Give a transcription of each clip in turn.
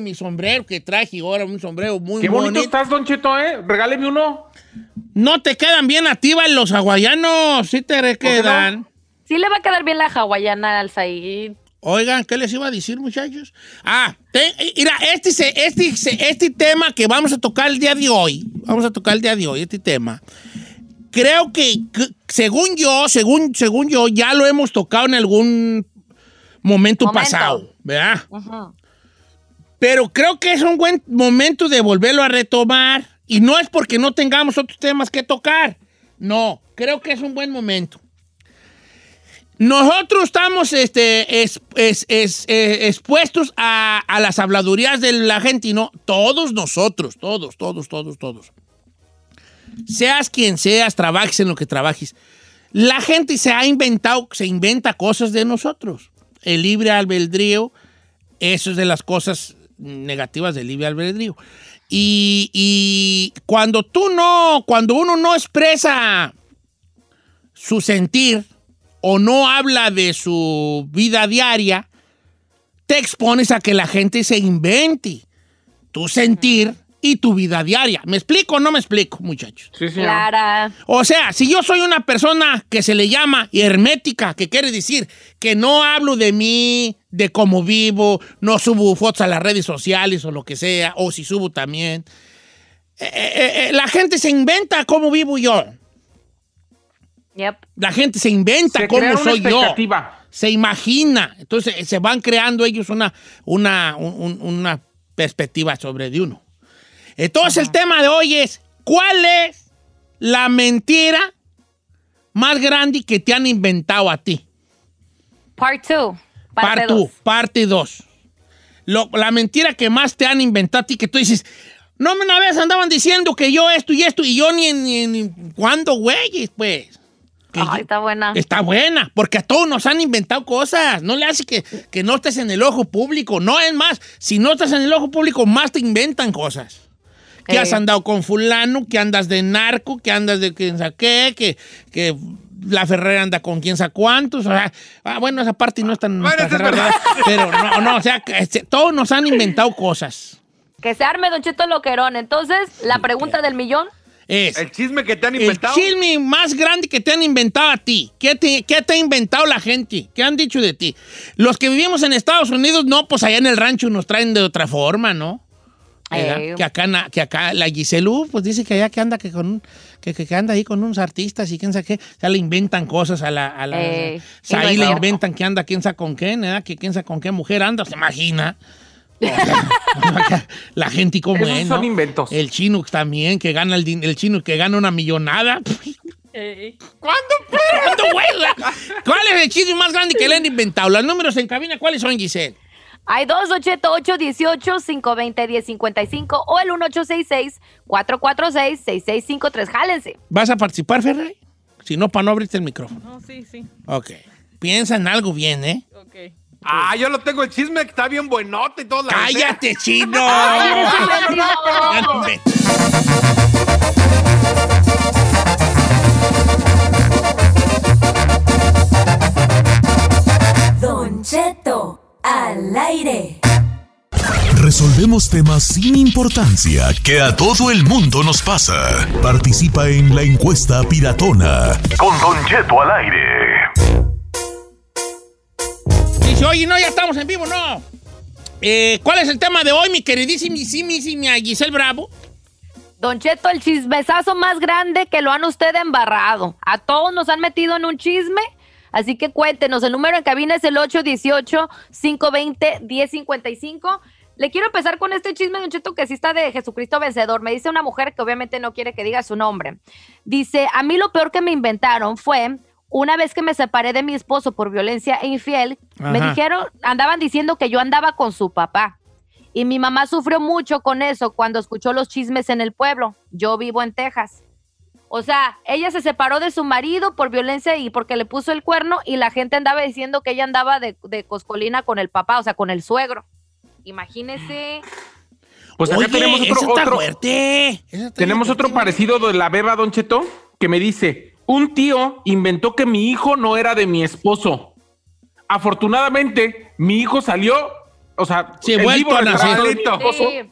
Mi sombrero que traje ahora, un sombrero muy Qué bonito bonito. estás, Don Cheto, ¿eh? Regáleme uno. No te quedan bien a ti, vale, los hawaianos. Sí te quedan. Sí le va a quedar bien la hawaiana al Said. Oigan, ¿qué les iba a decir, muchachos? Ah, te- mira, este, este, este tema que vamos a tocar el día de hoy, vamos a tocar el día de hoy, este tema, creo que, que según yo, según, según yo, ya lo hemos tocado en algún momento, Momento. pasado, ¿verdad? Pero creo que es un buen momento de volverlo a retomar. Y no es porque no tengamos otros temas que tocar. No, creo que es un buen momento. Nosotros estamos este, es- es- eh, expuestos a, a las habladurías de la gente y no, todos nosotros, todos, todos, todos, todos. Seas quien seas, trabajes en lo que trabajes. La gente se ha inventado, se inventa cosas de nosotros. El libre albedrío, eso es de las cosas negativas del libre albedrío. Y, y cuando tú no, cuando uno no expresa su sentir o no habla de su vida diaria, te expones a que la gente se invente tu sentir y tu vida diaria. ¿Me explico o no me explico, muchachos? Sí, señor. Clara. O sea, si yo soy una persona que se le llama hermética, que quiere decir que no hablo de mí, de cómo vivo, no subo fotos a las redes sociales o lo que sea, o si subo también, eh, eh, eh, la gente se inventa cómo vivo yo. Yep. La gente se inventa Se cómo crea una soy yo. Se imagina. Entonces se van creando ellos una, una, un- un- una perspectiva sobre de uno. Entonces el tema de hoy es, ¿cuál es la mentira más grande que te han inventado a ti? Part 2. Parte dos. 2, parte 2. La mentira que más te han inventado a ti, que tú dices, no, una vez andaban diciendo que yo esto y esto, y yo ni, ni ¿cuándo, güeyes, pues? Que Ay, está buena. Está buena, porque a todos nos han inventado cosas. No le hace que, que no estés en el ojo público. No es más, si no estás en el ojo público, más te inventan cosas. Que Eh. has andado con fulano, que andas de narco, que andas de quién sabe qué, que, que la Ferrera anda con quién sabe cuántos. o sea, ah, bueno, esa parte no es tan... Bueno, es verdad. Pero no, no, o sea, este, todos nos han inventado cosas. Que se arme Don Cheto Loquerón. Entonces, la pregunta del millón. Es... El chisme que te han El inventado. chisme más grande que te han inventado a ti. ¿Qué te, qué te ha inventado la gente? ¿Qué han dicho de ti? Los que vivimos en Estados Unidos, no, pues allá en el rancho nos traen de otra forma, ¿no? Eh. Que, acá, que acá la Giselú, pues dice que allá que anda, que, con, un- que, que- que anda ahí con unos artistas y quién sabe qué. Ya le inventan cosas a la... A la Eh, o sea, sí, ahí no le inventan que anda quién sabe con quién, ¿verdad? Que quién sabe con qué mujer anda, se imagina. O sea, la gente como Esos es, son inventos. El chino también, que gana el, el chino que gana una millonada. ¿Cuándo, ¿Cuándo, güey? ¿Cuál es el chisme más grande que le han inventado? Los números en cabina, ¿cuáles son, Giselle? Hay dos, Don Cheto, 818-520-1055 o el 1866-446-6653. Jálense. ¿Vas a participar, Ferrari? Si no, para no abrirte el micrófono. No, sí, sí. Ok. Piensa en algo bien, ¿eh? Ok. Ah, yo lo tengo el chisme que está bien buenote y todo. la ¡Cállate, chino! eres un mentiroso. Ya no me- Don Cheto al aire. Resolvemos temas sin importancia que a todo el mundo nos pasa. Participa en la encuesta piratona. Con Don Cheto al aire. Dice, oye, no, ya estamos en vivo, no. Eh, ¿Cuál es el tema de hoy, mi queridísima Giselle Bravo? Don Cheto, el chismesazo más grande que lo han usted embarrado. A todos nos han metido en un chisme. Así que cuéntenos, el número en cabina es el 818-520-1055. Le quiero empezar con este chisme, Don Cheto, que sí está de Jesucristo vencedor. Me dice una mujer que obviamente no quiere que diga su nombre. Dice, a mí lo peor que me inventaron fue una vez que me separé de mi esposo por violencia e infiel, me dijeron, andaban diciendo que yo andaba con su papá. Y mi mamá sufrió mucho con eso cuando escuchó los chismes en el pueblo. Yo vivo en Texas. O sea, ella se separó de su marido por violencia y porque le puso el cuerno y la gente andaba diciendo que ella andaba de, de coscolina con el papá, o sea, con el suegro. Imagínese. Pues acá Oye, tenemos otro, está otro- fuerte. Está tenemos fuerte. otro parecido de la beba, Don Cheto, que me dice, un tío inventó que mi hijo no era de mi esposo. Afortunadamente, mi hijo salió, o sea, Sí.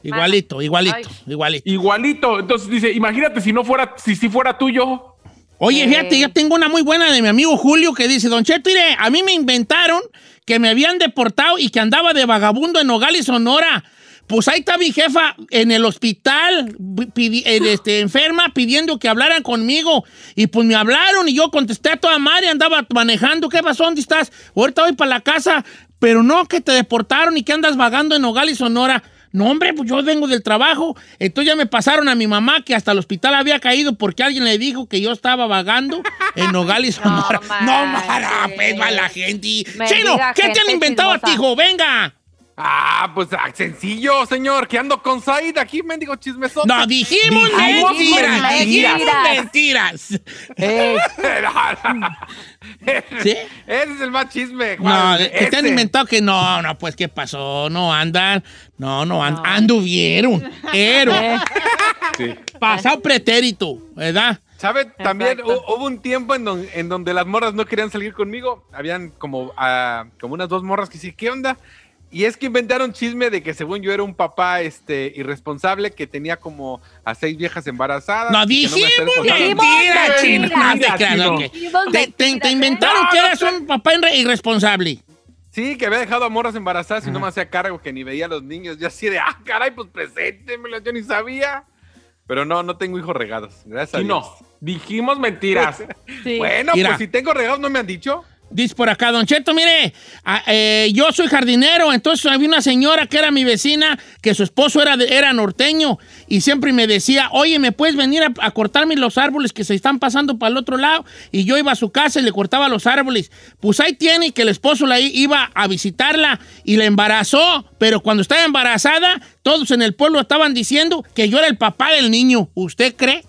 Igualito, igualito, Ay. igualito. igualito. Entonces dice, imagínate si no fuera, si sí fuera tuyo. Oye, Eh. fíjate, yo tengo una muy buena de mi amigo Julio que dice, Don Cheto, mire, a mí me inventaron que me habían deportado y que andaba de vagabundo en Nogales, Sonora. Pues ahí está mi jefa en el hospital, pidi- este, enferma, pidiendo que hablaran conmigo. Y pues me hablaron y yo contesté a toda madre, andaba manejando. ¿Qué pasó? ¿Dónde estás? Ahorita voy para la casa. Pero no, que te deportaron y que andas vagando en Nogales, Sonora. No, hombre, pues yo vengo del trabajo. Entonces ya me pasaron a mi mamá que hasta el hospital había caído porque alguien le dijo que yo estaba vagando en Nogales, No Sonora. No, manches. mara, pues va la gente. Me Chino, ¿qué te han inventado a ti, hijo? Venga. Ah, pues ah, sencillo, señor, que ando con Said aquí, mendigo chismesote. No, dijimos Dijimos mentiras. mentiras. Mentiras. Eh, ¿Sí? Ese es el más chisme. No, Juan, que te han inventado que no, no, pues ¿qué pasó? No andan, no, no andan, anduvieron, pero, pasado pretérito, ¿verdad? ¿Sabe? También Exacto. hubo un tiempo en, don- en donde las morras no querían salir conmigo. Habían como, ah, como unas dos morras que sí, ¿qué onda? Y es que inventaron chisme de que según yo era un papá este, irresponsable que tenía como a seis viejas embarazadas. No, dijimos. Dijimos mentiras, chino. No te creas, Te, te- te mentiras, inventaron que No, no eras un papá irre- irresponsable. Sí, que había dejado a morras embarazadas y no me hacía cargo, que ni veía a los niños. Yo así de, ah, caray, pues preséntemelo, yo ni sabía. Pero no, no tengo hijos regados, gracias a Y Dios. no, dijimos mentiras. Sí. Bueno, Mira. pues si tengo regados, ¿no me han dicho? Dice por acá, Don Cheto, mire, a- eh, yo soy jardinero, entonces había una señora que era mi vecina, que su esposo era, de- era norteño, y siempre me decía, oye, ¿me puedes venir a, cortarme los árboles que se están pasando para el otro lado? Y yo iba a su casa y le cortaba los árboles. Pues ahí tiene que el esposo la iba a visitarla y la embarazó, pero cuando estaba embarazada, todos en el pueblo estaban diciendo que yo era el papá del niño. ¿Usted cree?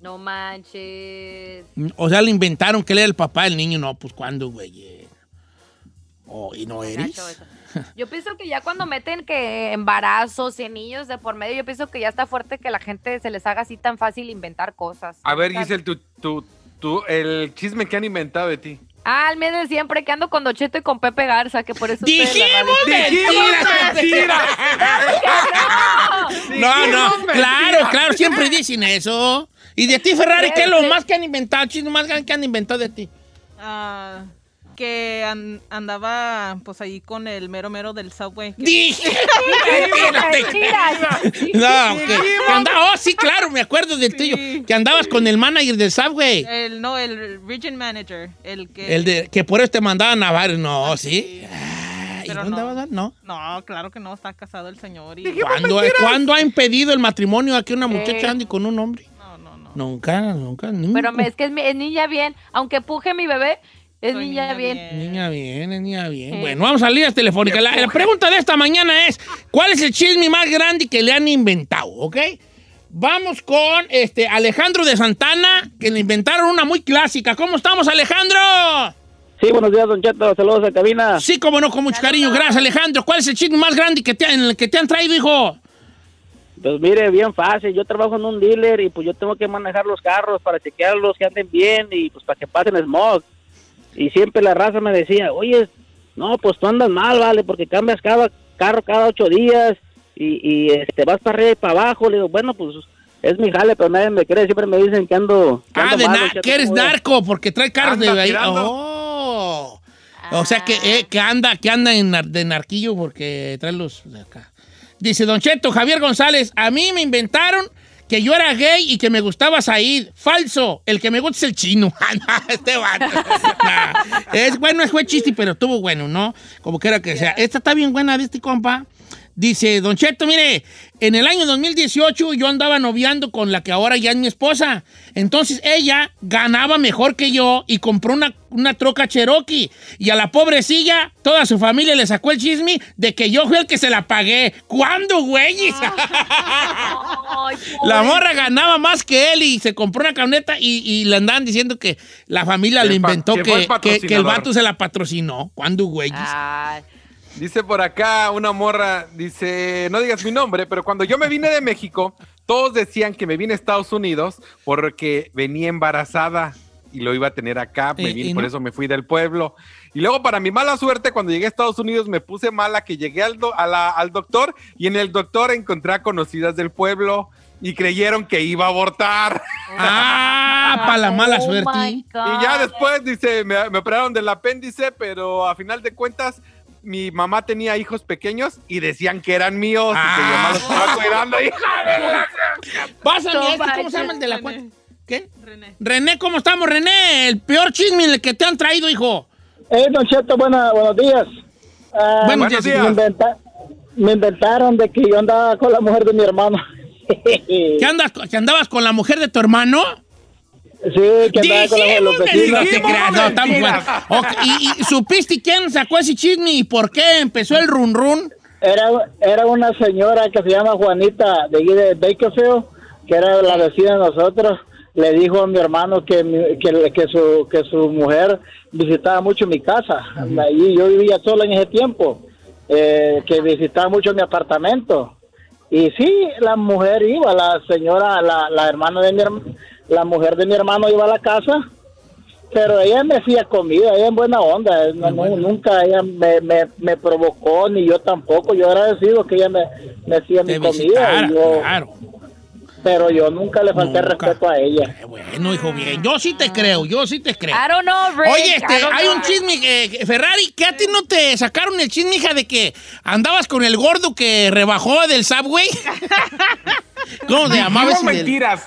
No manches. O sea, le inventaron que él era el papá del niño. No, pues ¿cuándo, güey? Oh, ¿y no eres? Yo pienso que ya cuando meten que embarazos y niños de por medio, yo pienso que ya está fuerte que la gente se les haga así tan fácil inventar cosas. A ver, Giselle, tú, tú, tú, el chisme que han inventado de ti. Ah, el mío de siempre que ando con Don Cheto y con Pepe Garza, que por eso ¡Dijimos radio- mentiras! No, no, claro, mentiras. claro, siempre dicen eso. ¿Y de ti, Ferrari, qué es lo más que han inventado? Chino más grande que han inventado de ti. Ah, que an- andaba pues ahí con el mero mero del subway. que- Dije. No, que, que andaba, oh, sí, claro, me acuerdo del tuyo. Sí. Que andabas con el manager del Subway. El, no, el region manager, el que... El de, que por eso te mandaban a varios. No, sí. Ah, ¿Y Pero no. vas? No. No, claro que no, está casado el señor y... ¿Cuándo, ¿Cuándo ha impedido el matrimonio a que una muchacha Eh. ande con un hombre? Nunca, nunca. nunca. Pero me- es que es, mi- es niña bien. Aunque puje mi bebé, es niña, niña bien. bien. Niña bien, es niña bien. Sí. Bueno, vamos a líneas telefónicas. La, la pregunta de esta mañana es: ¿cuál es el chisme más grande que le han inventado? ¿Ok? Vamos con este Alejandro de Santana, que le inventaron una muy clásica. ¿Cómo estamos, Alejandro? Sí, buenos días, Don Cheto. Saludos a cabina. Sí, como no, con mucho cariño. Gracias, Alejandro. ¿Cuál es el chisme más grande que te, han- que te han traído, hijo? Pues mire, bien fácil. Yo trabajo en un dealer y pues yo tengo que manejar los carros para chequearlos que anden bien y pues para que pasen smog. Y siempre la raza me decía, oye, no, pues tú andas mal, vale, porque cambias cada carro cada ocho días y, y este, vas para arriba y para abajo. Le digo, bueno, pues es mi jale, pero nadie me cree. Siempre me dicen que ando. que Ah, de mal, que eres narco, porque trae carros de ahí. Oh. O sea que, eh, que anda, que anda en nar- de narquillo porque trae los de acá. Dice Don Cheto, Javier González, a mí me inventaron que yo era gay y que me gustaba Said. Falso, el que me gusta es el chino. Ah, este vato. Es bueno, fue chiste, pero estuvo bueno, ¿no? Como quiera que sea. Esta está bien buena de este compa. Dice, Don Cheto, mire, en el año 2018 yo andaba noviando con la que ahora ya es mi esposa. Entonces ella ganaba mejor que yo y compró una, una troca Cherokee. Y a la pobrecilla, toda su familia le sacó el chisme de que yo fui el que se la pagué. ¿Cuándo, güeyes? La morra ganaba más que él y se compró una camioneta y, y le andaban diciendo que la familia le inventó que que, el que- vato se la patrocinó. ¿Cuándo, güeyes? Ay, Dice por acá una morra, dice, no digas mi nombre, pero cuando yo me vine de México, todos decían que me vine a Estados Unidos porque venía embarazada. y lo iba a tener acá, me Eh, vine, y por no. eso me fui del pueblo. Y luego, para mi mala suerte, cuando llegué a Estados Unidos, me puse mala que llegué al, do- a la- al doctor y en el doctor encontré a conocidas del pueblo y creyeron que iba a abortar. Ah, para la mala Oh suerte. Y ya después, dice, me, me operaron del apéndice, pero a final de cuentas, mi mamá tenía hijos pequeños y decían que eran míos y que mi mamá los estaba cuidando. hija de la- Pásame No este, ¿cómo se llama el de la René. cuenta? ¿Qué? René. René, ¿cómo estamos, René? El peor chisme en el que te han traído, hijo. Eh, Don Cheto, buena- buenos días. Ah, Buenos Buenos días. me, inventa- me inventaron de que yo andaba con la mujer de mi hermano. ¿Que, andas, ¿Que andabas con la mujer de tu hermano? Sí, que andaba con la los vecinos. te Dijimos creas, no, está muy bueno. mentiras. Ok, ¿Y, y supiste quién sacó ese chisme y por qué empezó el run run? Era, era una señora que se llama Juanita de de Bakerfield, que era la vecina de nosotros. Le dijo a mi hermano que, mi- que, que su, que su mujer visitaba mucho mi casa. Ahí yo vivía sola en ese tiempo, eh, que visitaba mucho mi apartamento. Y sí, la mujer iba, la señora, la, la hermana de mi hermano, la mujer de mi hermano iba a la casa, pero ella me hacía comida, ella en buena onda, no- no- nunca ella me, me, me provocó, ni yo tampoco, yo agradecido que ella me, me hacía mi Te comida, y yo- claro. pero yo nunca le falté Nunca. respeto a ella. Qué bueno, hijo, bien. Yo sí te creo, yo sí te creo. I don't know, Rick. Oye, este, don't hay know. un chisme, eh, Ferrari, que a ti no te sacaron el chisme, hija, de que andabas con el gordo que rebajó del Subway. ¿Cómo se llamaba Dijimos ese del- mentiras.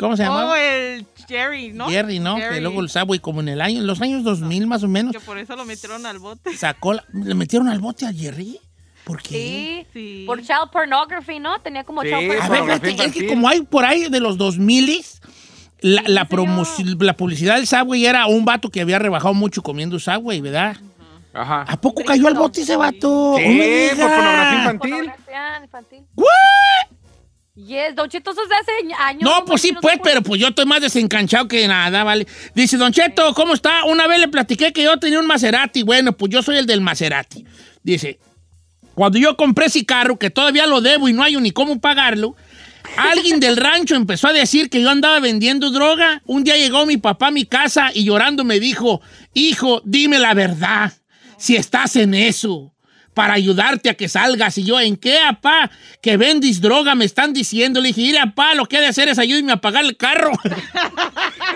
¿Cómo se Oh, llamaba? el Jerry, ¿no? Jerry, ¿no? Que Jerry. luego el Subway, como en el año, en los años 2000 más o menos, Que por eso lo metieron al bote. sacó, la- le metieron al bote a Jerry. ¿Por qué? Sí, Sí. por child pornography, ¿no? Tenía como Sí, child A pornography. ver, pornografía es que, es que como hay por ahí de los 2000 la, la, promoci- la publicidad del Subway era un vato que había rebajado mucho comiendo Subway, ¿verdad? Ajá. ¿A poco cayó al bote ese vato? Sí, por pornografía infantil. Pornografía infantil. ¿What? Yes, Don Cheto, eso es de hace años. No, pues sí, pues, pero pues yo estoy más desencanchado que nada, ¿vale? Dice, Don Cheto, ¿cómo está? Una vez le platiqué que yo tenía un Maserati. Bueno, pues yo soy el del Maserati. Dice, cuando yo compré ese carro, que todavía lo debo y no hay ni cómo pagarlo, alguien del rancho empezó a decir que yo andaba vendiendo droga. Un día llegó mi papá a mi casa y llorando me dijo, hijo, dime la verdad, si estás en eso para ayudarte a que salgas. Y yo, ¿en qué, apá? Que vendis droga, me están diciendo. Le dije, mira, apá, lo que he de hacer es ayudarme a pagar el carro.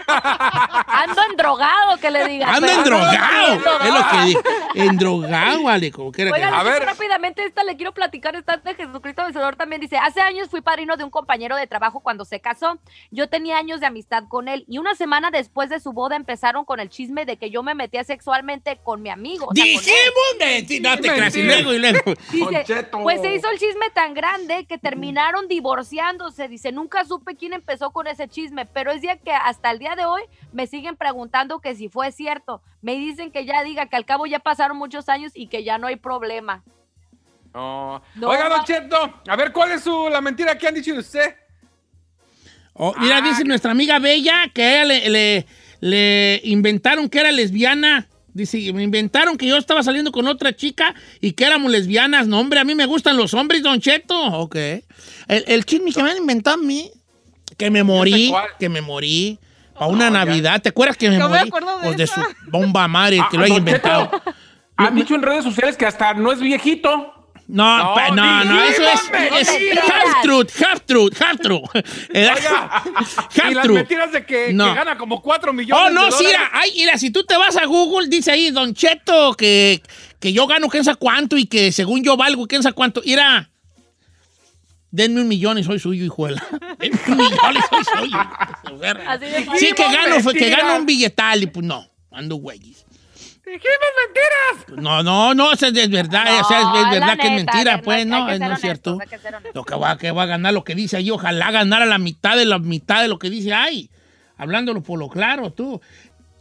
Ando endrogado, que le diga. Ando Pero endrogado. ando Es lo que dije. Endrogado, vale, como que era que- Oigan, A a ver. rápidamente esta le quiero platicar, esta de Jesucristo Vencedor también dice, hace años fui padrino de un compañero de trabajo cuando se casó, yo tenía años de amistad con él y una semana después de su boda empezaron con el chisme de que yo me metía sexualmente con mi amigo. o sea. Dijimos mentira. No te creas. Luego, y luego. Dice, pues se hizo el chisme tan grande que terminaron divorciándose. Dice, nunca supe quién empezó con ese chisme, pero es día que hasta el día de hoy me siguen preguntando que si fue cierto. Me dicen que ya diga que al cabo ya pasaron muchos años y que ya no hay problema. No. No, Oiga, Don Cheto, a ver, ¿cuál es su, la mentira que han dicho de usted? Oh, mira, dice nuestra amiga Bella que a ella le, le- le inventaron que era lesbiana. Dice, me inventaron que yo estaba saliendo con otra chica y que éramos lesbianas. No, hombre, a mí me gustan los hombres, Don Cheto. Ok. El, el chisme que me han inventado a mí, que me morí, que me morí. Para una Navidad. ¿Te acuerdas que me Yo me morí? acuerdo de Pues de su bomba madre, que Ah, lo haya Cheto, inventado. Han dicho en redes sociales que hasta no es viejito. No, No, pa- no, eso es, es half truth, half truth, half truth. Eh, Oiga, half y las truth. mentiras de que, No. que gana como 4 millones Oh, no, de sí, mira, ay, mira, si tú te vas a Google, dice ahí, Don Cheto, que, que yo gano quién sabe cuánto y que según yo valgo quién sabe cuánto. Mira, denme un millón y soy suyo, hijuela. Denme un millón y soy suyo. Sí, que gano, que gano un billetal y pues no, ando güeyes. Dijimos mentiras. No, no, no, eso es verdad, o sea, es, No, verdad que es mentira, no, pues, no, ser no es cierto. Lo que va, que va a ganar lo que dice ahí, ojalá ganara la mitad de la mitad de lo que dice ahí. Hablándolo por lo claro, tú.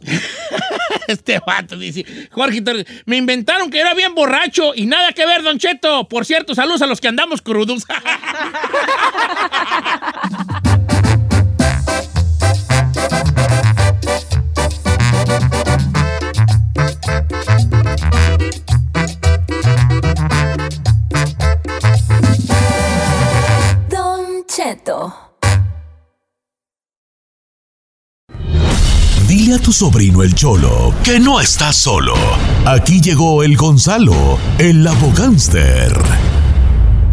este vato dice, Jorge, Torres, me inventaron que era bien borracho y nada que ver, Don Cheto. Por cierto, saludos a los que andamos crudos. Don Cheto. sobrino el Cholo, que no está solo. Aquí llegó el Gonzalo, el abogánster.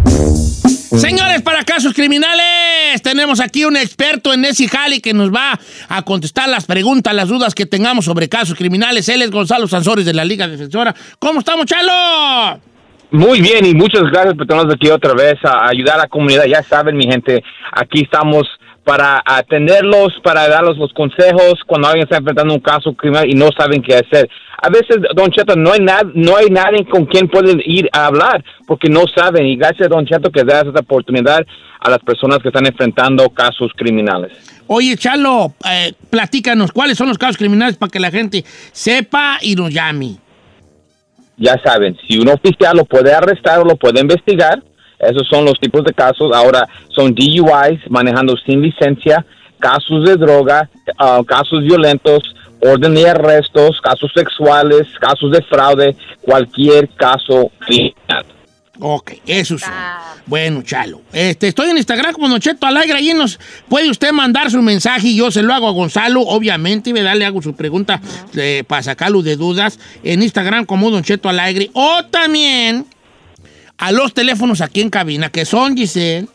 Señores, para casos criminales, tenemos aquí un experto en ese jali que nos va a contestar las preguntas, las dudas que tengamos sobre casos criminales. Él es Gonzalo Sansores de la Liga Defensora. ¿Cómo estamos, Chalo? Muy bien y muchas gracias por tenernos aquí otra vez a ayudar a la comunidad. Ya saben, mi gente, aquí estamos para atenderlos, para darles los consejos cuando alguien está enfrentando un caso criminal y no saben qué hacer. A veces, Don Cheto, no hay, nad no hay nadie con quien pueden ir a hablar porque no saben. Y gracias, Don Cheto, que das esta oportunidad a las personas que están enfrentando casos criminales. Oye, Chalo, eh, platícanos, ¿cuáles son los casos criminales para que la gente sepa y nos llame? Ya saben, si un oficial lo puede arrestar o lo puede investigar, esos son los tipos de casos. Ahora son DUIs, manejando sin licencia, casos de droga, uh, casos violentos, orden de arrestos, casos sexuales, casos de fraude, cualquier caso criminal. Ok, eso son. Bueno, chalo. Este, estoy en Instagram como Nocheto Alegre. Ahí nos puede usted mandar su mensaje y yo se lo hago a Gonzalo, obviamente, y le hago su pregunta eh, para sacarlo de dudas. En Instagram como Don Cheto Alegre. O también a los teléfonos aquí en cabina, que son, Giselle.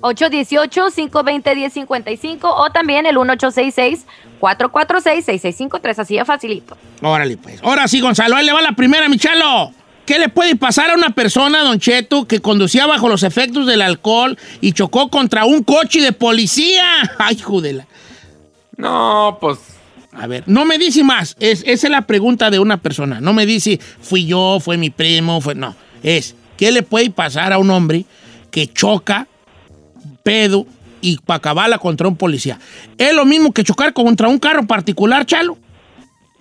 818-520-1055 o también el 1866-446-6653. Así de facilito. Órale, pues. Ahora sí, Gonzalo, ahí le va la primera, mi chalo. ¿Qué le puede pasar a una persona, Don Cheto, que conducía bajo los efectos del alcohol y chocó contra un coche de policía? Ay, judela. No, pues. A ver, no me dice más. Es, esa es la pregunta de una persona. No me dice, fui yo, fue mi primo, fue. No. Es, ¿qué le puede pasar a un hombre que choca, pedo y pacabala contra un policía? ¿Es lo mismo que chocar contra un carro particular, Chalo?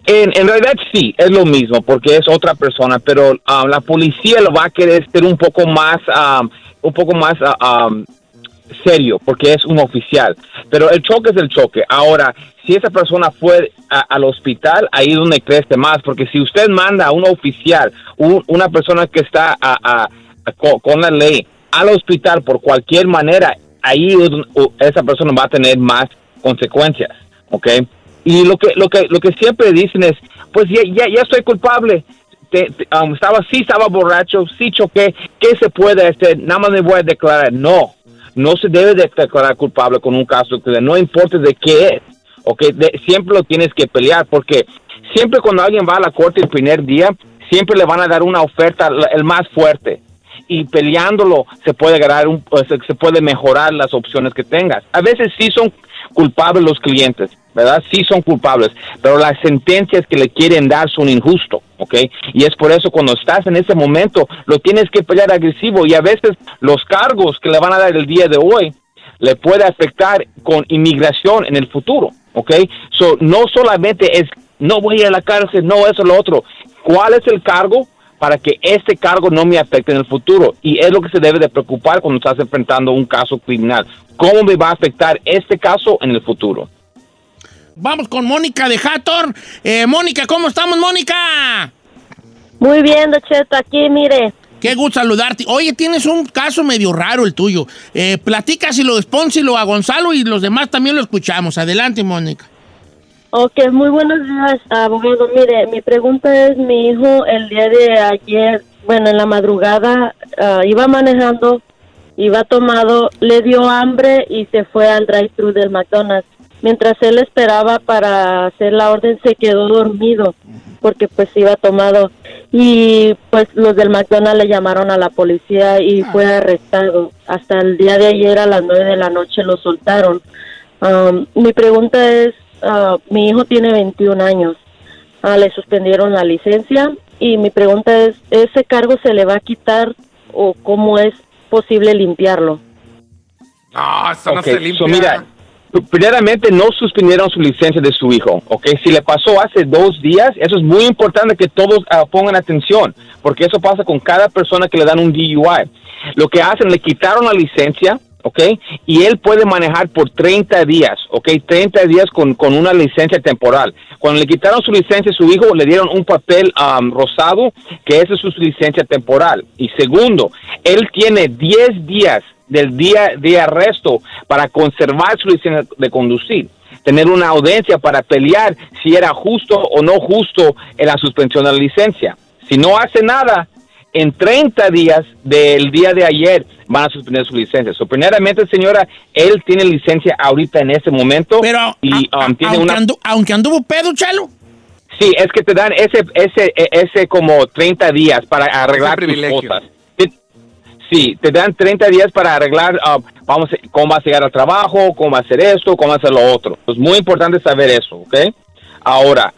En, realidad sí, es lo mismo, porque es otra persona, pero um, la policía lo va a querer ser un poco más, um, un poco más um, serio, porque es un oficial. Pero el choque es el choque. Ahora, si esa persona fue a, al hospital, ahí es donde crece más, porque si usted manda a un oficial, un, una persona que está a, con, la ley, al hospital por cualquier manera, ahí esa persona va a tener más consecuencias, ¿ok? Y lo que, lo que, lo que siempre dicen es, pues ya, ya, ya estoy culpable. Te, um, estaba, sí estaba borracho, sí choqué, ¿qué se puede hacer? Nada más me voy a declarar. No, no se debe de declarar culpable con un caso, no importa de qué es, ¿ok? De, siempre lo tienes que pelear, porque siempre cuando alguien va a la corte el primer día, siempre le van a dar una oferta, el más fuerte. Y peleándolo se puede ganar un, se puede mejorar las opciones que tengas. A veces sí son culpables los clientes, ¿verdad? Sí son culpables, pero las sentencias que le quieren dar son injustos, ¿ok? Y es por eso cuando estás en ese momento lo tienes que pelear agresivo y a veces los cargos que le van a dar el día de hoy le puede afectar con inmigración en el futuro, ¿ok? So, no solamente es, no voy a la cárcel, no, eso, lo otro. ¿Cuál es el cargo? para que este cargo no me afecte en el futuro. Y es lo que se debe de preocupar cuando estás enfrentando un caso criminal. ¿Cómo me va a afectar este caso en el futuro? Vamos con Mónica de Hathor. Eh, Mónica, ¿cómo estamos, Mónica? Muy bien, Cheto, aquí, mire. Qué gusto saludarte. Oye, tienes un caso medio raro el tuyo. Eh, platícaselo, lo a Gonzalo y los demás también lo escuchamos. Adelante, Mónica. Ok, muy buenos días, abogado. Mire, mi pregunta es, mi hijo el día de ayer, bueno, en la madrugada, uh, iba manejando, iba tomado, le dio hambre y se fue al drive-thru del McDonald's. Mientras él esperaba para hacer la orden, se quedó dormido porque pues iba tomado y pues los del McDonald's le llamaron a la policía y fue arrestado. Hasta el día de ayer a las nueve de la noche lo soltaron. Um, mi pregunta es, uh, mi hijo tiene 21 años, uh, le suspendieron la licencia y mi pregunta es, ¿ese cargo se le va a quitar o cómo es posible limpiarlo? No, eso no Okay, se limpia. so mira, primeramente no suspendieron su licencia de su hijo, ¿ok? Si le pasó hace dos días, eso es muy importante que todos ah, pongan atención, porque eso pasa con cada persona que le dan un DUI. Lo que hacen, le quitaron la licencia, ¿ok? Y él puede manejar por 30 días, ¿ok? 30 días con, con una licencia temporal. Cuando le quitaron su licencia a su hijo, le dieron un papel um, rosado, que esa es su licencia temporal. Y segundo, él tiene 10 días del día de arresto para conservar su licencia de conducir. tener una audiencia para pelear si era justo o no justo en la suspensión de la licencia. Si no hace nada, en 30 días del día de ayer van a suspender su licencia. So, primeramente, señora, él tiene licencia ahorita en ese momento. Pero, y, a- um, tiene aunque, una... andu- aunque anduvo pedo, chalo. Sí, es que te dan ese, ese, e- ese como 30 días para arreglar tus cosas. Sí, te dan 30 días para arreglar ah, vamos, cómo vas a llegar al trabajo, cómo va a hacer esto, cómo va a hacer lo otro. Es muy importante saber eso, ¿ok? Ahora,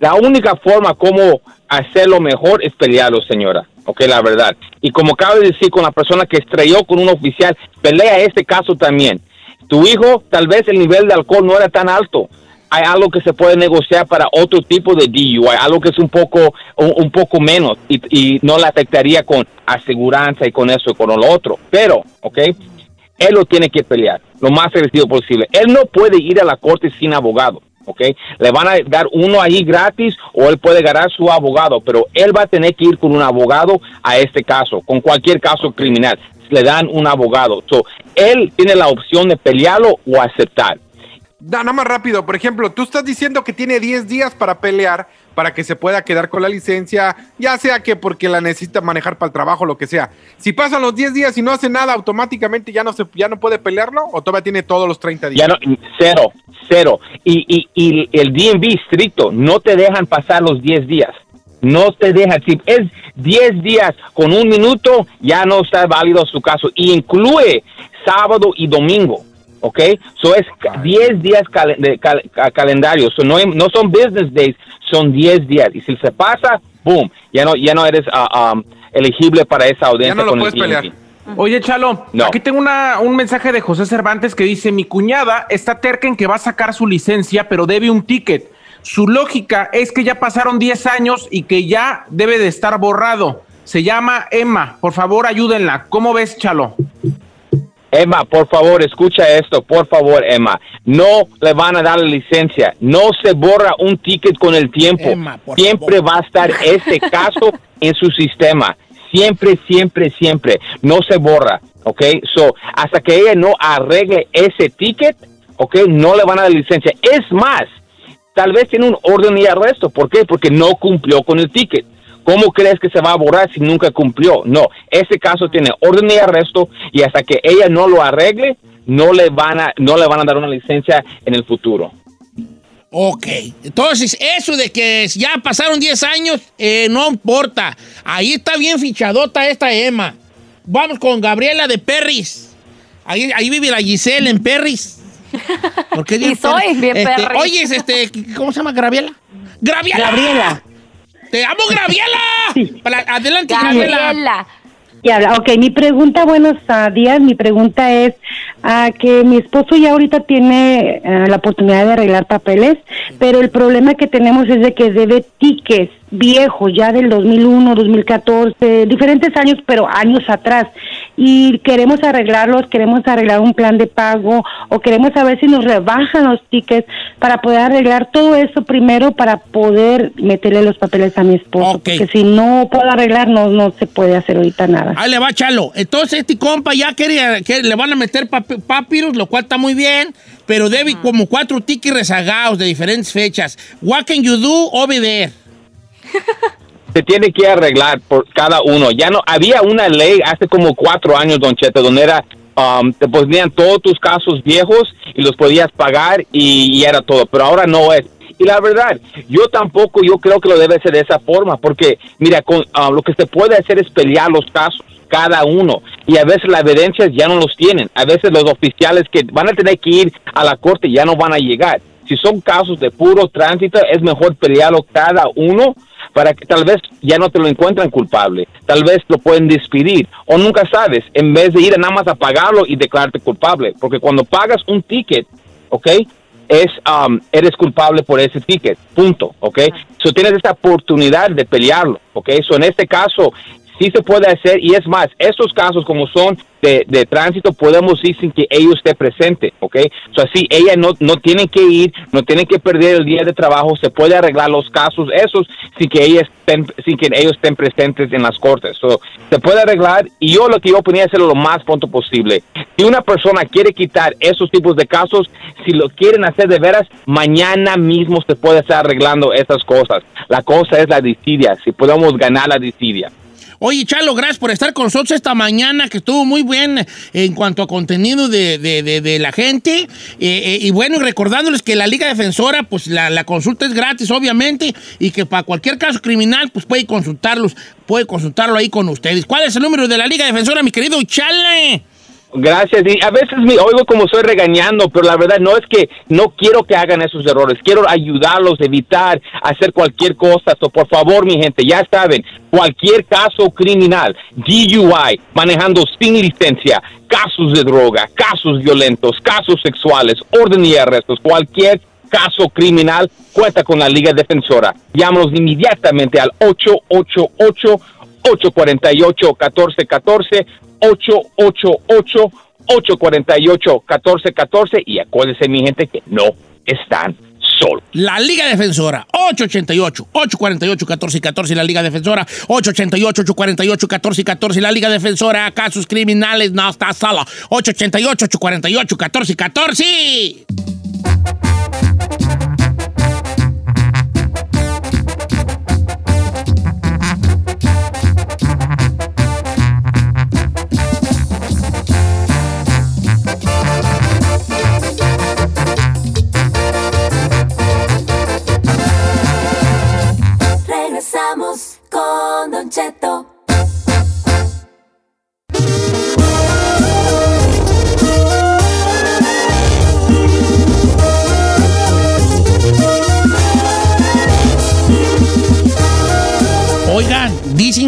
la única forma como hacerlo mejor es pelearlo, señora. Ok, la verdad. Y como acabo de decir con la persona que estrelló con un oficial, pelea este caso también. Tu hijo, tal vez el nivel de alcohol no era tan alto. Hay algo que se puede negociar para otro tipo de DUI, algo que es un poco, un, poco menos y, y no le afectaría con aseguranza y con eso y con lo otro. Pero, ok, él lo tiene que pelear lo más agresivo posible. Él no puede ir a la corte sin abogado, ¿ok? Le van a dar uno ahí gratis o él puede ganar su abogado, pero él va a tener que ir con un abogado a este caso, con cualquier caso criminal. Le dan un abogado. So, él tiene la opción de pelearlo o aceptar. Da- Nada más rápido, por ejemplo, tú estás diciendo que tiene 10 días para pelear para que se pueda quedar con la licencia, ya sea que porque la necesita manejar para el trabajo, lo que sea. Si pasan los 10 días y no hace nada, automáticamente ya no se ya no puede pelearlo o todavía tiene todos los 30 días. Ya no, cero, cero. Y, y, y el DMV estricto, no te dejan pasar los 10 días. No te dejan. Si es 10 días con un minuto, ya no está válido su caso. Y incluye sábado y domingo. ¿Ok? So es ca- 10 días cal- de cal- ca- calendario. So no, no son business days, son 10 días. Y si se pasa, boom, ya no, ya no eres um, elegible para esa audiencia. no lo con el puedes pelear. Oye, Chalo, No. aquí tengo una, un mensaje de José Cervantes que dice, mi cuñada está terca en que va a sacar su licencia, pero debe un ticket. Su lógica es que ya pasaron 10 años y que ya debe de estar borrado. Se llama Emma, por favor ayúdenla. ¿Cómo ves, Chalo? Emma, por favor, escucha esto, por favor, Emma. No le van a dar la licencia. No se borra un ticket con el tiempo. Emma, siempre va a estar ese caso en su sistema. Siempre, siempre, siempre. No se borra, ¿ok? So, hasta que ella no arregle ese ticket, ¿ok? No le van a dar licencia. Es más, tal vez tiene un orden y arresto. ¿Por qué? Porque no cumplió con el ticket. ¿Cómo crees que se va a borrar si nunca cumplió? No, ese caso tiene orden y arresto y hasta que ella no lo arregle, no le van a, no le van a dar una licencia en el futuro. Ok, entonces eso de que ya pasaron 10 años, eh, no importa. Ahí está bien fichadota esta Emma. Vamos con Gabriela de Perris. Ahí, ahí vive la Giselle en Perris. ¿Por qué digo Y soy Perris? bien Este, Perris. Oye, este, ¿cómo se llama Gabriela? ¡Graviela! Gabriela. ¡Te amo, Graviela! Para- adelante, Gabriela. Gabriela. Y habla, ok, mi pregunta, buenos días, mi pregunta es ah, que mi esposo ya ahorita tiene ah, la oportunidad de arreglar papeles, pero el problema que tenemos es de que debe tickets viejos, ya del 2001, 2014, diferentes años, pero años atrás, y queremos arreglarlos, queremos arreglar un plan de pago o queremos saber si nos rebajan los tickets para poder arreglar todo eso primero para poder meterle los papeles a mi esposo, Ok. porque si no puedo arreglar no, no se puede hacer ahorita nada. Ahí le va, Chalo. Entonces, este compa ya quería que le van a meter papi- papiros, lo cual está muy bien, pero debe como cuatro tickets rezagados de diferentes fechas. What can you do? Over there. Se tiene que arreglar por cada uno. Ya no, había una ley hace como cuatro años, Don Cheto, donde era, um, te ponían todos tus casos viejos y los podías pagar y, y era todo, pero ahora no es. Y la verdad, yo tampoco, yo creo que lo debe ser de esa forma, porque mira, con, ah, lo que se puede hacer es pelear los casos, cada uno, y a veces las evidencias ya no los tienen, a veces los oficiales que van a tener que ir a la corte ya no van a llegar. Si son casos de puro tránsito, es mejor pelearlo cada uno para que tal vez ya no te lo encuentran culpable, tal vez lo pueden despedir, o nunca sabes, en vez de ir a nada más a pagarlo y declararte culpable, porque cuando pagas un ticket, ¿ok? Es, um, eres culpable por ese ticket, punto, ¿ok? So tienes esta oportunidad de pelearlo, ¿ok? So en este caso, sí se puede hacer y es más, estos casos como son de, tránsito podemos ir sin que ellos esté presente, ¿ok? O sea, sí, ella no, no tiene que ir, no tiene que perder el día de trabajo, se puede arreglar los casos esos sin que, ella estén, sin que ellos estén presentes en las cortes. So, se puede arreglar y yo lo que yo ponía es hacerlo lo más pronto posible. Si una persona quiere quitar esos tipos de casos, si lo quieren hacer de veras, mañana mismo se puede estar arreglando esas cosas. La cosa es la disidia, si podemos ganar la disidia. Oye, Chalo, gracias por estar con nosotros esta mañana, que estuvo muy bien en cuanto a contenido de, de- de- la gente. Eh, eh, y bueno, recordándoles que la Liga Defensora, pues la, la consulta es gratis, obviamente, y que para cualquier caso criminal, pues puede consultarlos, puede consultarlo ahí con ustedes. ¿Cuál es el número de la Liga Defensora, mi querido Chale? Gracias. Y a veces me oigo como estoy regañando, pero la verdad no es que no quiero que hagan esos errores. Quiero ayudarlos, evitar hacer cualquier cosa. So, por favor, mi gente, ya saben, cualquier caso criminal, DUI, manejando sin licencia, casos de droga, casos violentos, casos sexuales, orden y arrestos, cualquier caso criminal, cuenta con la Liga Defensora. Llámanos inmediatamente al 888 848 1414 888-848-1414 y acuérdense mi gente que no están solos. La Liga Defensora, 888-848-1414, la Liga Defensora, 888-848-1414, la Liga Defensora, casos criminales, no está sola, 888-848-1414.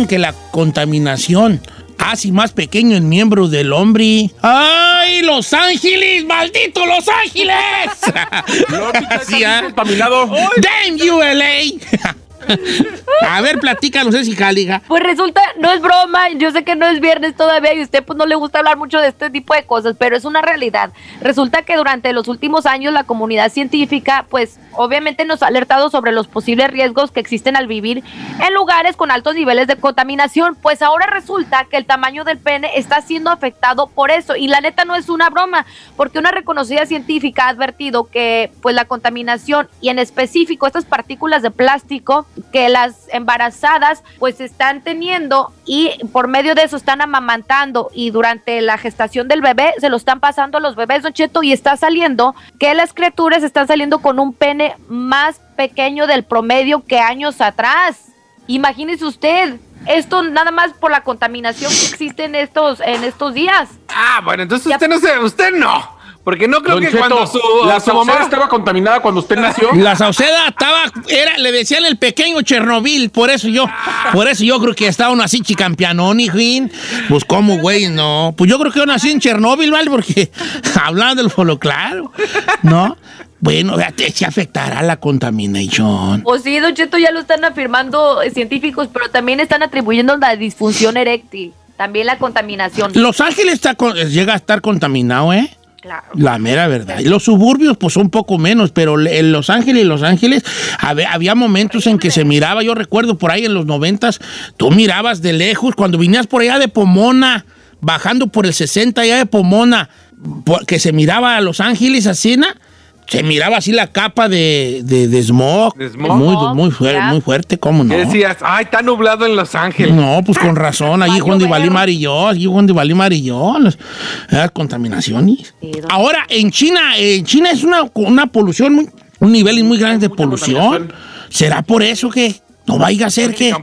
Que la contaminación hace más pequeño el miembro del hombre. ¡Ay, Los Ángeles! ¡Maldito Los Ángeles! Así, ¿ah? Contaminado. ¡Damn you, LA! A ver, platícanos, es hija, liga. Pues resulta, no es broma, yo sé que no es viernes todavía y usted pues no le gusta hablar mucho de este tipo de cosas, pero es una realidad. Resulta que durante los últimos años la comunidad científica pues obviamente nos ha alertado sobre los posibles riesgos que existen al vivir en lugares con altos niveles de contaminación. Pues ahora resulta que el tamaño del pene está siendo afectado por eso y la neta no es una broma, porque una reconocida científica ha advertido que pues la contaminación y en específico estas partículas de plástico que las embarazadas pues están teniendo y por medio de eso están amamantando y durante la gestación del bebé se lo están pasando a los bebés, Don Cheto, y está saliendo que las criaturas están saliendo con un pene más pequeño del promedio que años atrás. Imagínese usted, esto nada más por la contaminación que existe en estos, en estos días. Ah, bueno, entonces usted no se, usted no. Porque no creo Don que Cheto, cuando su, la su mamá estaba contaminada cuando usted nació. La Sauceda estaba, era, le decían el pequeño Chernobyl, por eso yo, por eso yo creo que estaba uno así chicampianón, hijín. Pues cómo, güey, no. Pues yo creo que yo nací en Chernobyl, ¿vale? Porque hablando del folo, claro, ¿no? Bueno, se afectará la contaminación. O sí, Don Cheto, ya lo están afirmando científicos, pero también están atribuyendo la disfunción eréctil, también la contaminación. Los Ángeles está con- llega a estar contaminado, ¿eh? Claro. La mera verdad. Y los suburbios, pues un poco menos, pero en Los Ángeles y Los Ángeles había momentos en que se miraba, yo recuerdo por ahí en los noventas, tú mirabas de lejos, cuando vinías por allá de Pomona, bajando por el 60 allá de Pomona, que se miraba a Los Ángeles así, ¿na? Se miraba así la capa de, de, de smog. De smog. Muy, muy, fuerte, muy fuerte, ¿cómo no? ¿Qué decías? Ay, está nublado en Los Ángeles. No, pues con razón, allí Juan de Valimar y yo, allí Juan de Valimar y yo, las, las contaminaciones. Ahora, en China, en China es una, una polución, muy- un nivel muy grande de polución. ¿Será por eso que no vaya a ser que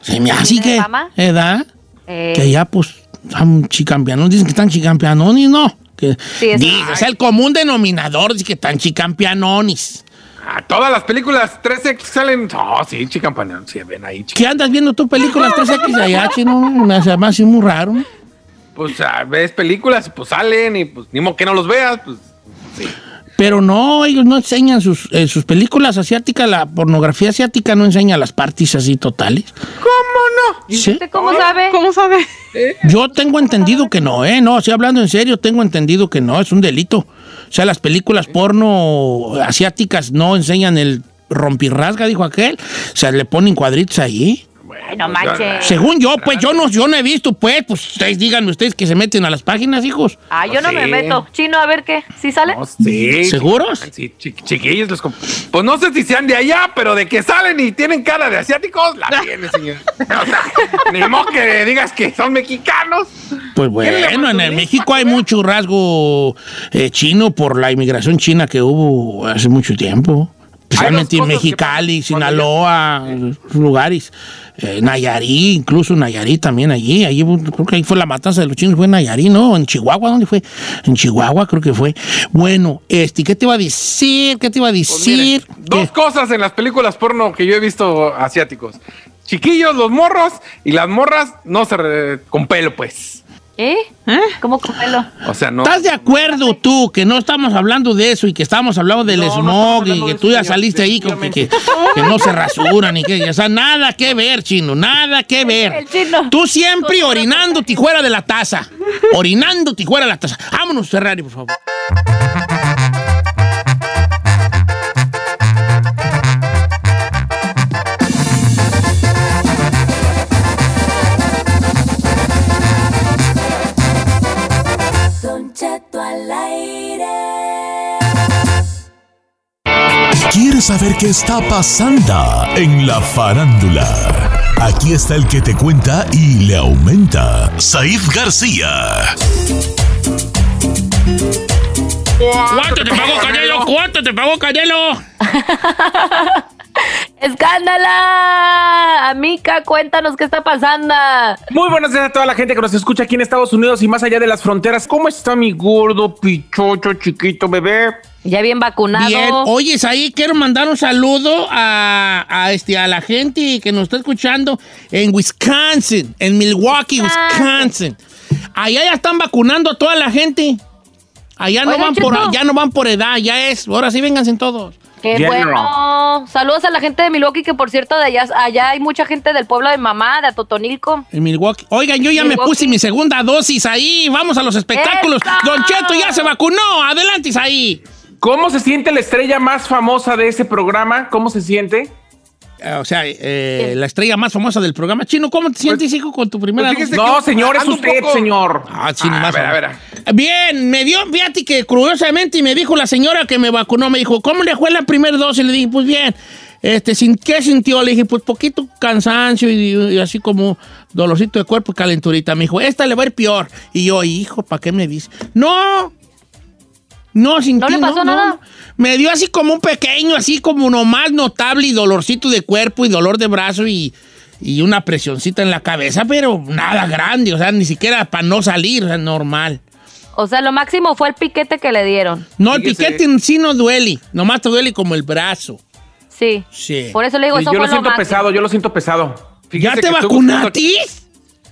se me hace que? ¿edad? Eh. Que ya, pues, están chicampianos, dicen que están chicampianones, ¿no? Que, Sí, es el común denominador, dice que están chicampianones. Ah, todas las películas 3X salen. Oh, sí, chicampaneón. Sí, ven ahí, chica. ¿Qué andas viendo tú películas 3X allá, chino? Me hace más muy raro, ¿no? Pues ah, ves películas y pues salen y pues ni modo que no los veas. Pues sí. Pero no, ellos no enseñan sus, en sus películas asiáticas, la pornografía asiática no enseña las partes así totales. ¿Cómo no? Sí. ¿Usted cómo sabe? ¿Cómo sabe? Yo tengo entendido que no, ¿eh? No, estoy hablando en serio, tengo entendido que no, es un delito. O sea, las películas porno asiáticas no enseñan el rompirrasga, dijo aquel. O sea, le ponen cuadritos ahí. Manches. Según yo, pues yo no, yo no he visto, pues, pues ustedes díganme ustedes que se meten a las páginas, hijos. Ah, yo no me meto. Chino, a ver qué. ¿Sí sale? No, sí. ¿Seguros? Sí, chi- chiquillos, los pues no sé si sean de allá, pero de que salen y tienen cara de asiáticos, la tiene, señor. O sea, ni modo que digas que son mexicanos. Pues ¿Quién le bueno, en el México hay mucho rasgo eh, chino por la inmigración china que hubo hace mucho tiempo. Especialmente en cosas que Mexicali, Sinaloa, lugares. Eh, Nayarí, incluso Nayarí también allí. allí. Creo que ahí fue la matanza de los chinos, fue en Nayarí, ¿no? En Chihuahua, ¿dónde fue? En Chihuahua creo que fue. Bueno, este, ¿qué te iba a decir? ¿Qué te iba a Pues decir? dos cosas en las películas porno que yo he visto asiáticos. Chiquillos, los morros, y las morras no se re- con pelo, pues. ¿Eh? ¿Cómo con pelo? O sea, no. ¿Estás de acuerdo tú que no estamos hablando de eso y que estamos hablando del No, smog y que tú ya saliste ahí con que, que, que no se rasuran y que, o sea, nada que ver, chino, nada que ver. El chino. Tú siempre orinando fuera de la taza, orinando fuera de la taza. Vámonos, Ferrari, por favor. ¿Quieres saber qué está pasando en la farándula? Aquí está el que te cuenta y le aumenta, Saif García. ¿Cuánto te pagó Canelo? ¿Cuánto te pagó Canelo? ¡Escándala! Amica, cuéntanos qué está pasando. Muy buenos días a toda la gente que nos escucha aquí en Estados Unidos y más allá de las fronteras. ¿Cómo está mi gordo, pichocho, chiquito bebé? Ya bien vacunado. Bien, oyes ahí, quiero mandar un saludo a, a, este, a la gente que nos está escuchando en Wisconsin, en Milwaukee, Wisconsin. Allá ya están vacunando a toda la gente. Allá no Oigan, van por, ya no van por edad, ya es. Ahora sí vénganse todos. Qué bueno. Saludos a la gente de Milwaukee, que por cierto, de allá, allá hay mucha gente del pueblo de mamá, de Atotonilco. En Milwaukee. Oigan, yo ya me puse mi segunda dosis ahí. Vamos a los espectáculos. ¡Eso! Don Cheto ya se vacunó. Adelante, ahí. ¿Cómo se siente la estrella más famosa de ese programa? ¿Cómo se siente? Eh, O sea, eh, la estrella más famosa del programa. Chino, ¿cómo te sientes, hijo, con tu primera pues? No, señor, es usted, poco- señor. Ah, Chino, A más ver, a ver. Bien, me dio, fíjate que curiosamente me dijo la señora que me vacunó, me dijo, ¿cómo le fue la primera dosis? Le dije, pues bien. Este, sin- ¿Qué sintió? Le dije, pues poquito cansancio y, y así como dolorcito de cuerpo y calenturita. Me dijo, esta le va a ir peor. Y yo, hijo, ¿para qué me dice? No, no, sin ¿No ti, le pasó nada? Me dio así como un pequeño, así como nomás notable y dolorcito de cuerpo y dolor de brazo y, y una presioncita en la cabeza, pero nada grande, o sea, ni siquiera para no salir, o sea, normal. O sea, lo máximo fue el piquete que le dieron. No, el Fíjese. piquete en sí no duele, nomás te duele como el brazo. Sí. Sí. Por eso le digo, Sí, eso yo fue lo siento máximo. pesado, yo lo siento pesado. ¿Ya Fíjese te que estuvo- vacunaste?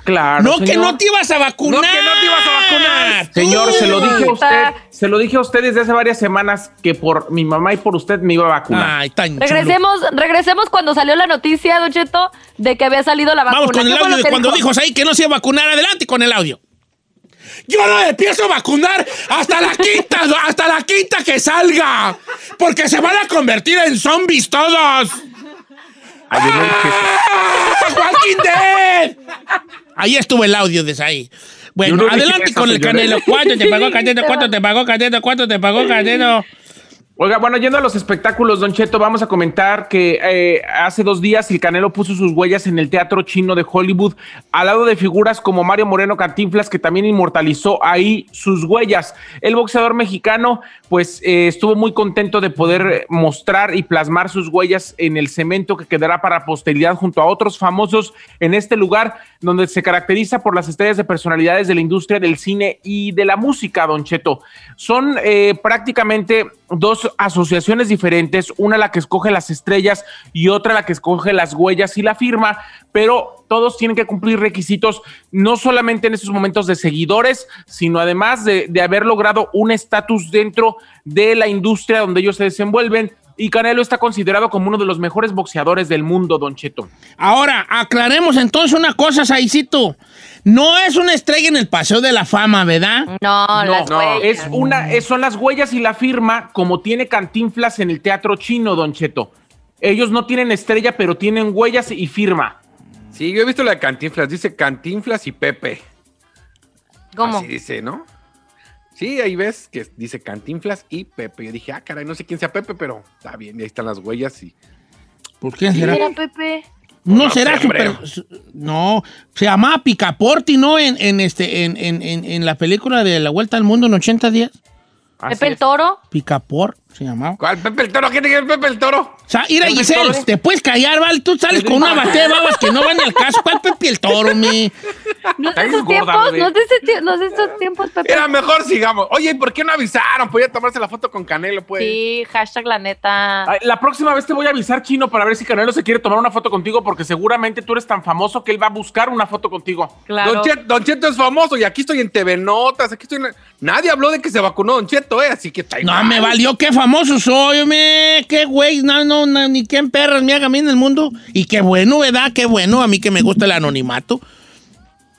Claro. No, que no te ibas a vacunar. No, que no te ibas a vacunar. Señor, se lo dije a usted, se lo dije a usted desde hace varias semanas que por mi mamá y por usted me iba a vacunar. Ay, tan chulo. Regresemos, regresemos cuando salió la noticia, Don Cheto, de que había salido la vacuna. Vamos con el ¿Qué fue audio de cuando dijo ahí que no se iba a vacunar. Adelante con el audio. Yo no empiezo a vacunar hasta la quinta, hasta la quinta que salga. Porque se van a convertir en zombies todos. ¡Ah! ¡Walking Dead! Ahí estuvo el audio de ahí. Bueno, no adelante eso, con el canelo. ¿Cuánto te pagó Canelo? ¿Cuánto te pagó Canelo? ¿Cuánto te pagó Canelo? Oiga, bueno, yendo a los espectáculos, Don Cheto, vamos a comentar que eh, hace dos días el Canelo puso sus huellas en el teatro chino de Hollywood, al lado de figuras como Mario Moreno Cantinflas, que también inmortalizó ahí sus huellas. El boxeador mexicano, pues, eh, estuvo muy contento de poder mostrar y plasmar sus huellas en el cemento que quedará para posteridad junto a otros famosos en este lugar, donde se caracteriza por las estrellas de personalidades de la industria del cine y de la música, Don Cheto. Son eh, prácticamente dos asociaciones diferentes, una la que escoge las estrellas y otra la que escoge las huellas y la firma, pero todos tienen que cumplir requisitos, no solamente en estos momentos de seguidores, sino además de, de haber logrado un estatus dentro de la industria donde ellos se desenvuelven. Y Canelo está considerado como uno de los mejores boxeadores del mundo, Don Cheto. Ahora, aclaremos entonces una cosa, Saicito. No es una estrella en el Paseo de la Fama, ¿verdad? No, las huellas. Es una, es- son las huellas y la firma, como tiene Cantinflas en el teatro chino, Don Cheto. Ellos no tienen estrella, pero tienen huellas y firma. Sí, yo he visto la de Cantinflas. Dice Cantinflas y Pepe. ¿Cómo? Así dice, ¿no? Sí, ahí ves que dice Cantinflas y Pepe. Yo dije, ah, caray, no sé quién sea Pepe, pero está bien, ahí están las huellas y. ¿Por quién será? Pepe. No No será super- su- No, se llamaba Picaporti, ¿no? En, en este, en, en, en, en la película de La Vuelta al Mundo en 80 días. Pepe el Toro. Picapor se llamaba. ¿Cuál? Pepe el Toro, ¿quién quiere Pepe el Toro? O sea, ir a Pepe el Giselle, Toro. te puedes callar, ¿vale? Tú sales con una batea de babas que no van al caso. ¿Cuál Pepe el Toro, mi? No de esos tiempos, no de, ese no de esos tiempos, Pepe. Era mejor sigamos. Oye, ¿y por qué no avisaron? Podía tomarse la foto con Canelo, pues. Sí, hashtag la neta. Ay, La próxima vez te voy a avisar, Chino, para ver si Canelo se quiere tomar una foto contigo, porque seguramente tú eres tan famoso que él va a buscar una foto contigo. Claro. Don, Cheto, Don Cheto es famoso y aquí estoy en TV Notas. Aquí estoy en- Nadie habló de que se vacunó Don Cheto, ¿eh? Así que está No, me valió, qué famoso soy, me. Qué güey, no, no, no, ni qué perras me haga a mí en el mundo. Y qué bueno, ¿verdad? Qué bueno, a mí que me gusta el anonimato.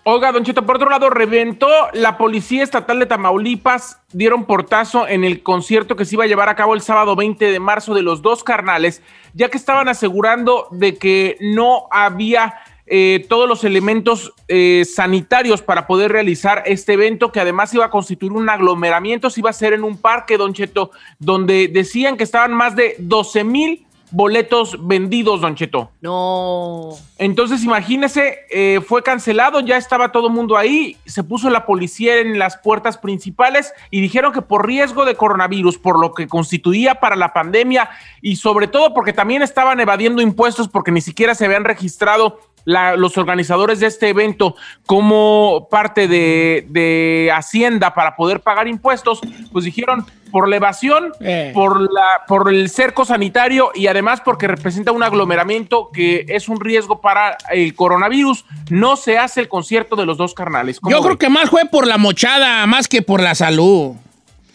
Oiga, Don Cheto, por otro lado, reventó la Policía Estatal de Tamaulipas, dieron portazo en el concierto que se iba a llevar a cabo el sábado 20 de marzo de los dos carnales, ya que estaban asegurando de que no había eh, todos los elementos eh, sanitarios para poder realizar este evento, que además iba a constituir un aglomeramiento, se iba a hacer en un parque, Don Cheto, donde decían que estaban más de 12 mil boletos vendidos, Don Cheto. No. Entonces, imagínese, eh, fue cancelado, ya estaba todo el mundo ahí, se puso la policía en las puertas principales y dijeron que por riesgo de coronavirus, por lo que constituía para la pandemia y sobre todo porque también estaban evadiendo impuestos porque ni siquiera se habían registrado la- los organizadores de este evento como parte de, de Hacienda para poder pagar impuestos, pues dijeron por la evasión, Eh. por, la, por el cerco sanitario y además porque representa un aglomeramiento que es un riesgo para el coronavirus, no se hace el concierto de los dos carnales. ¿Cómo Yo ve? creo que más fue por la mochada, más que por la salud.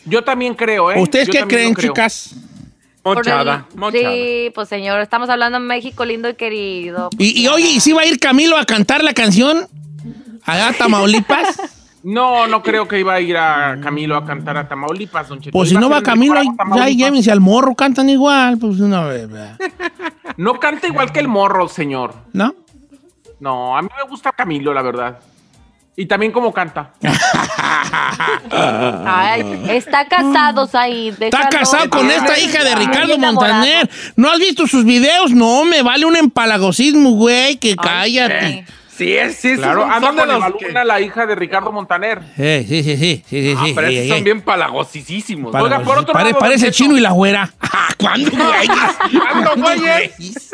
Yo también creo, ¿eh? ¿Ustedes Yo qué creen, creo. chicas? Mochada, el- mochada. Sí, pues señor, estamos hablando de México lindo y querido. Y, y oye, ¿y si va a ir Camilo a cantar la canción? Allá a Tamaulipas. No, no creo que iba a ir a Camilo a cantar a Tamaulipas, don Cheto. Pues si no va en Camilo, ahí, ya llévense al morro, cantan igual. Pues una vez. No canta igual que el morro, señor. ¿no? No, a mí me gusta Camilo, la verdad. Y también como canta. Ay, está casado, ahí. Está casado con esta hija de Ricardo. Montaner. ¿No has visto sus videos? No, me vale un empalagosismo, güey, que cállate. Sí, es, sí, sí, Claro, son, anda son de con los que- Luna, la hija de Ricardo Montaner. Eh, sí, sí, sí, sí, sí, Ah, sí, pero sí, esos son sí. bien palagosísimos. Oiga, por otro pare- lado, parece chino y la güera. ¿Cuándo, güey? ¿Cuándo, güeyes?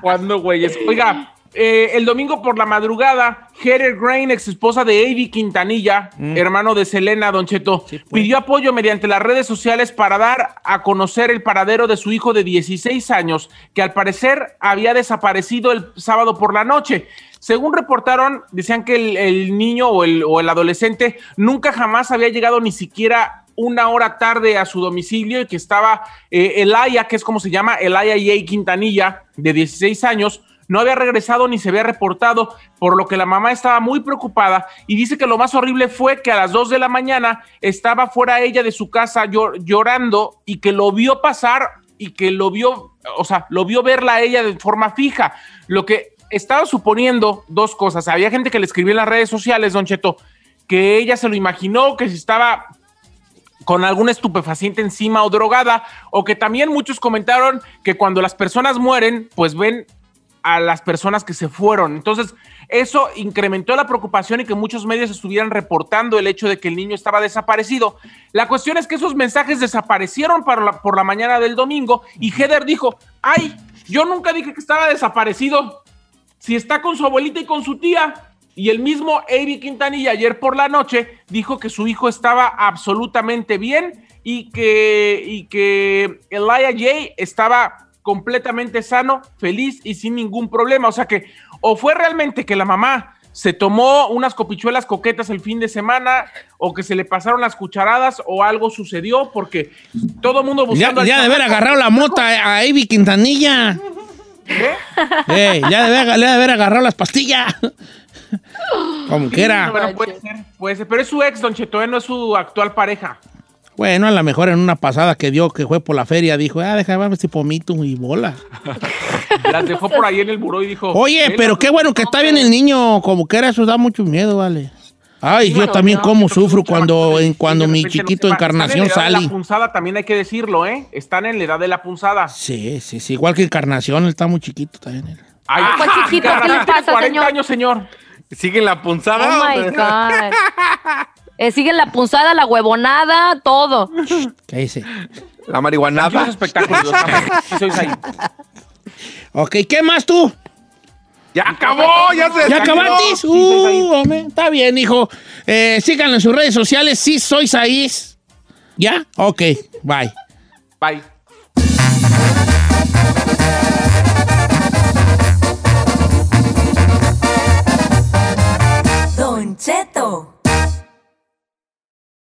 ¿Cuándo, güeyes? Oiga, eh, el domingo por la madrugada, Heather Grain, ex esposa de Avi Quintanilla, hermano de Selena Don Cheto, pues. pidió apoyo mediante las redes sociales para dar a conocer el paradero de su hijo de 16 años, que al parecer había desaparecido el sábado por la noche. Según reportaron, decían que el, el niño o el, o el adolescente nunca jamás había llegado ni siquiera una hora tarde a su domicilio y que estaba eh, Elaya, que es como se llama, Elaya J. Quintanilla, de 16 años, no había regresado ni se había reportado, por lo que la mamá estaba muy preocupada y dice que lo más horrible fue que a las 2 de la mañana estaba fuera ella de su casa llor- llorando y que lo vio pasar y que lo vio, o sea, lo vio verla a ella de forma fija, lo que estaba suponiendo dos cosas. Había gente que le escribió en las redes sociales, Don Cheto, que ella se lo imaginó, que si estaba con algún estupefaciente encima o drogada, o que también muchos comentaron que cuando las personas mueren, pues ven a las personas que se fueron. Entonces, eso incrementó la preocupación y que muchos medios estuvieran reportando el hecho de que el niño estaba desaparecido. La cuestión es que esos mensajes desaparecieron para la- por la mañana del domingo y Heather dijo, ay, yo nunca dije que estaba desaparecido. Si está con su abuelita y con su tía. Y el mismo Avi Quintanilla ayer por la noche dijo que su hijo estaba absolutamente bien y que, y que Elijah J estaba completamente sano, feliz y sin ningún problema. O sea que, o fue realmente que la mamá se tomó unas copichuelas coquetas el fin de semana, o que se le pasaron las cucharadas, o algo sucedió, porque todo el mundo Ya, buscando. al ya de haber agarrado la mota a Ivy Quintanilla. Ey, ya de haber, le agarrado las pastillas. Como que era. Bueno, puede ser, puede ser, pero es su ex, Don Cheto, ¿eh? no es su actual pareja. Bueno, a lo mejor en una pasada que dio, que fue por la feria, dijo, ah, déjame este pomito y bola. Las dejó por ahí en el buró y dijo. Oye, pero qué bueno que está bien el niño. Como que era, eso da mucho miedo, vale. Ay, yo también cómo sufro cuando, en, cuando mi no chiquito va. Encarnación Están en la edad de sale. La punzada también hay que decirlo, ¿eh? Están en la edad de la punzada. Sí, sí, sí. Igual que Encarnación, él está muy chiquito también. él. Ay, pues, chiquito, ¿qué le pasa, 40 señor? años, señor. ¿Sigue en la punzada? Oh my God. Eh, sigue la punzada, la huevonada, todo. ¿Qué dice? La marihuanada. Muchos espectáculos. sois ahí. Ok, ¿qué más tú? ¡Ya acabó! ¡Ya se ¿Ya acabaste? Uh, hombre, está bien, hijo. Eh, síganlo en sus redes sociales. Sí, soy Saiz. ¿Ya? Ok, bye. Bye.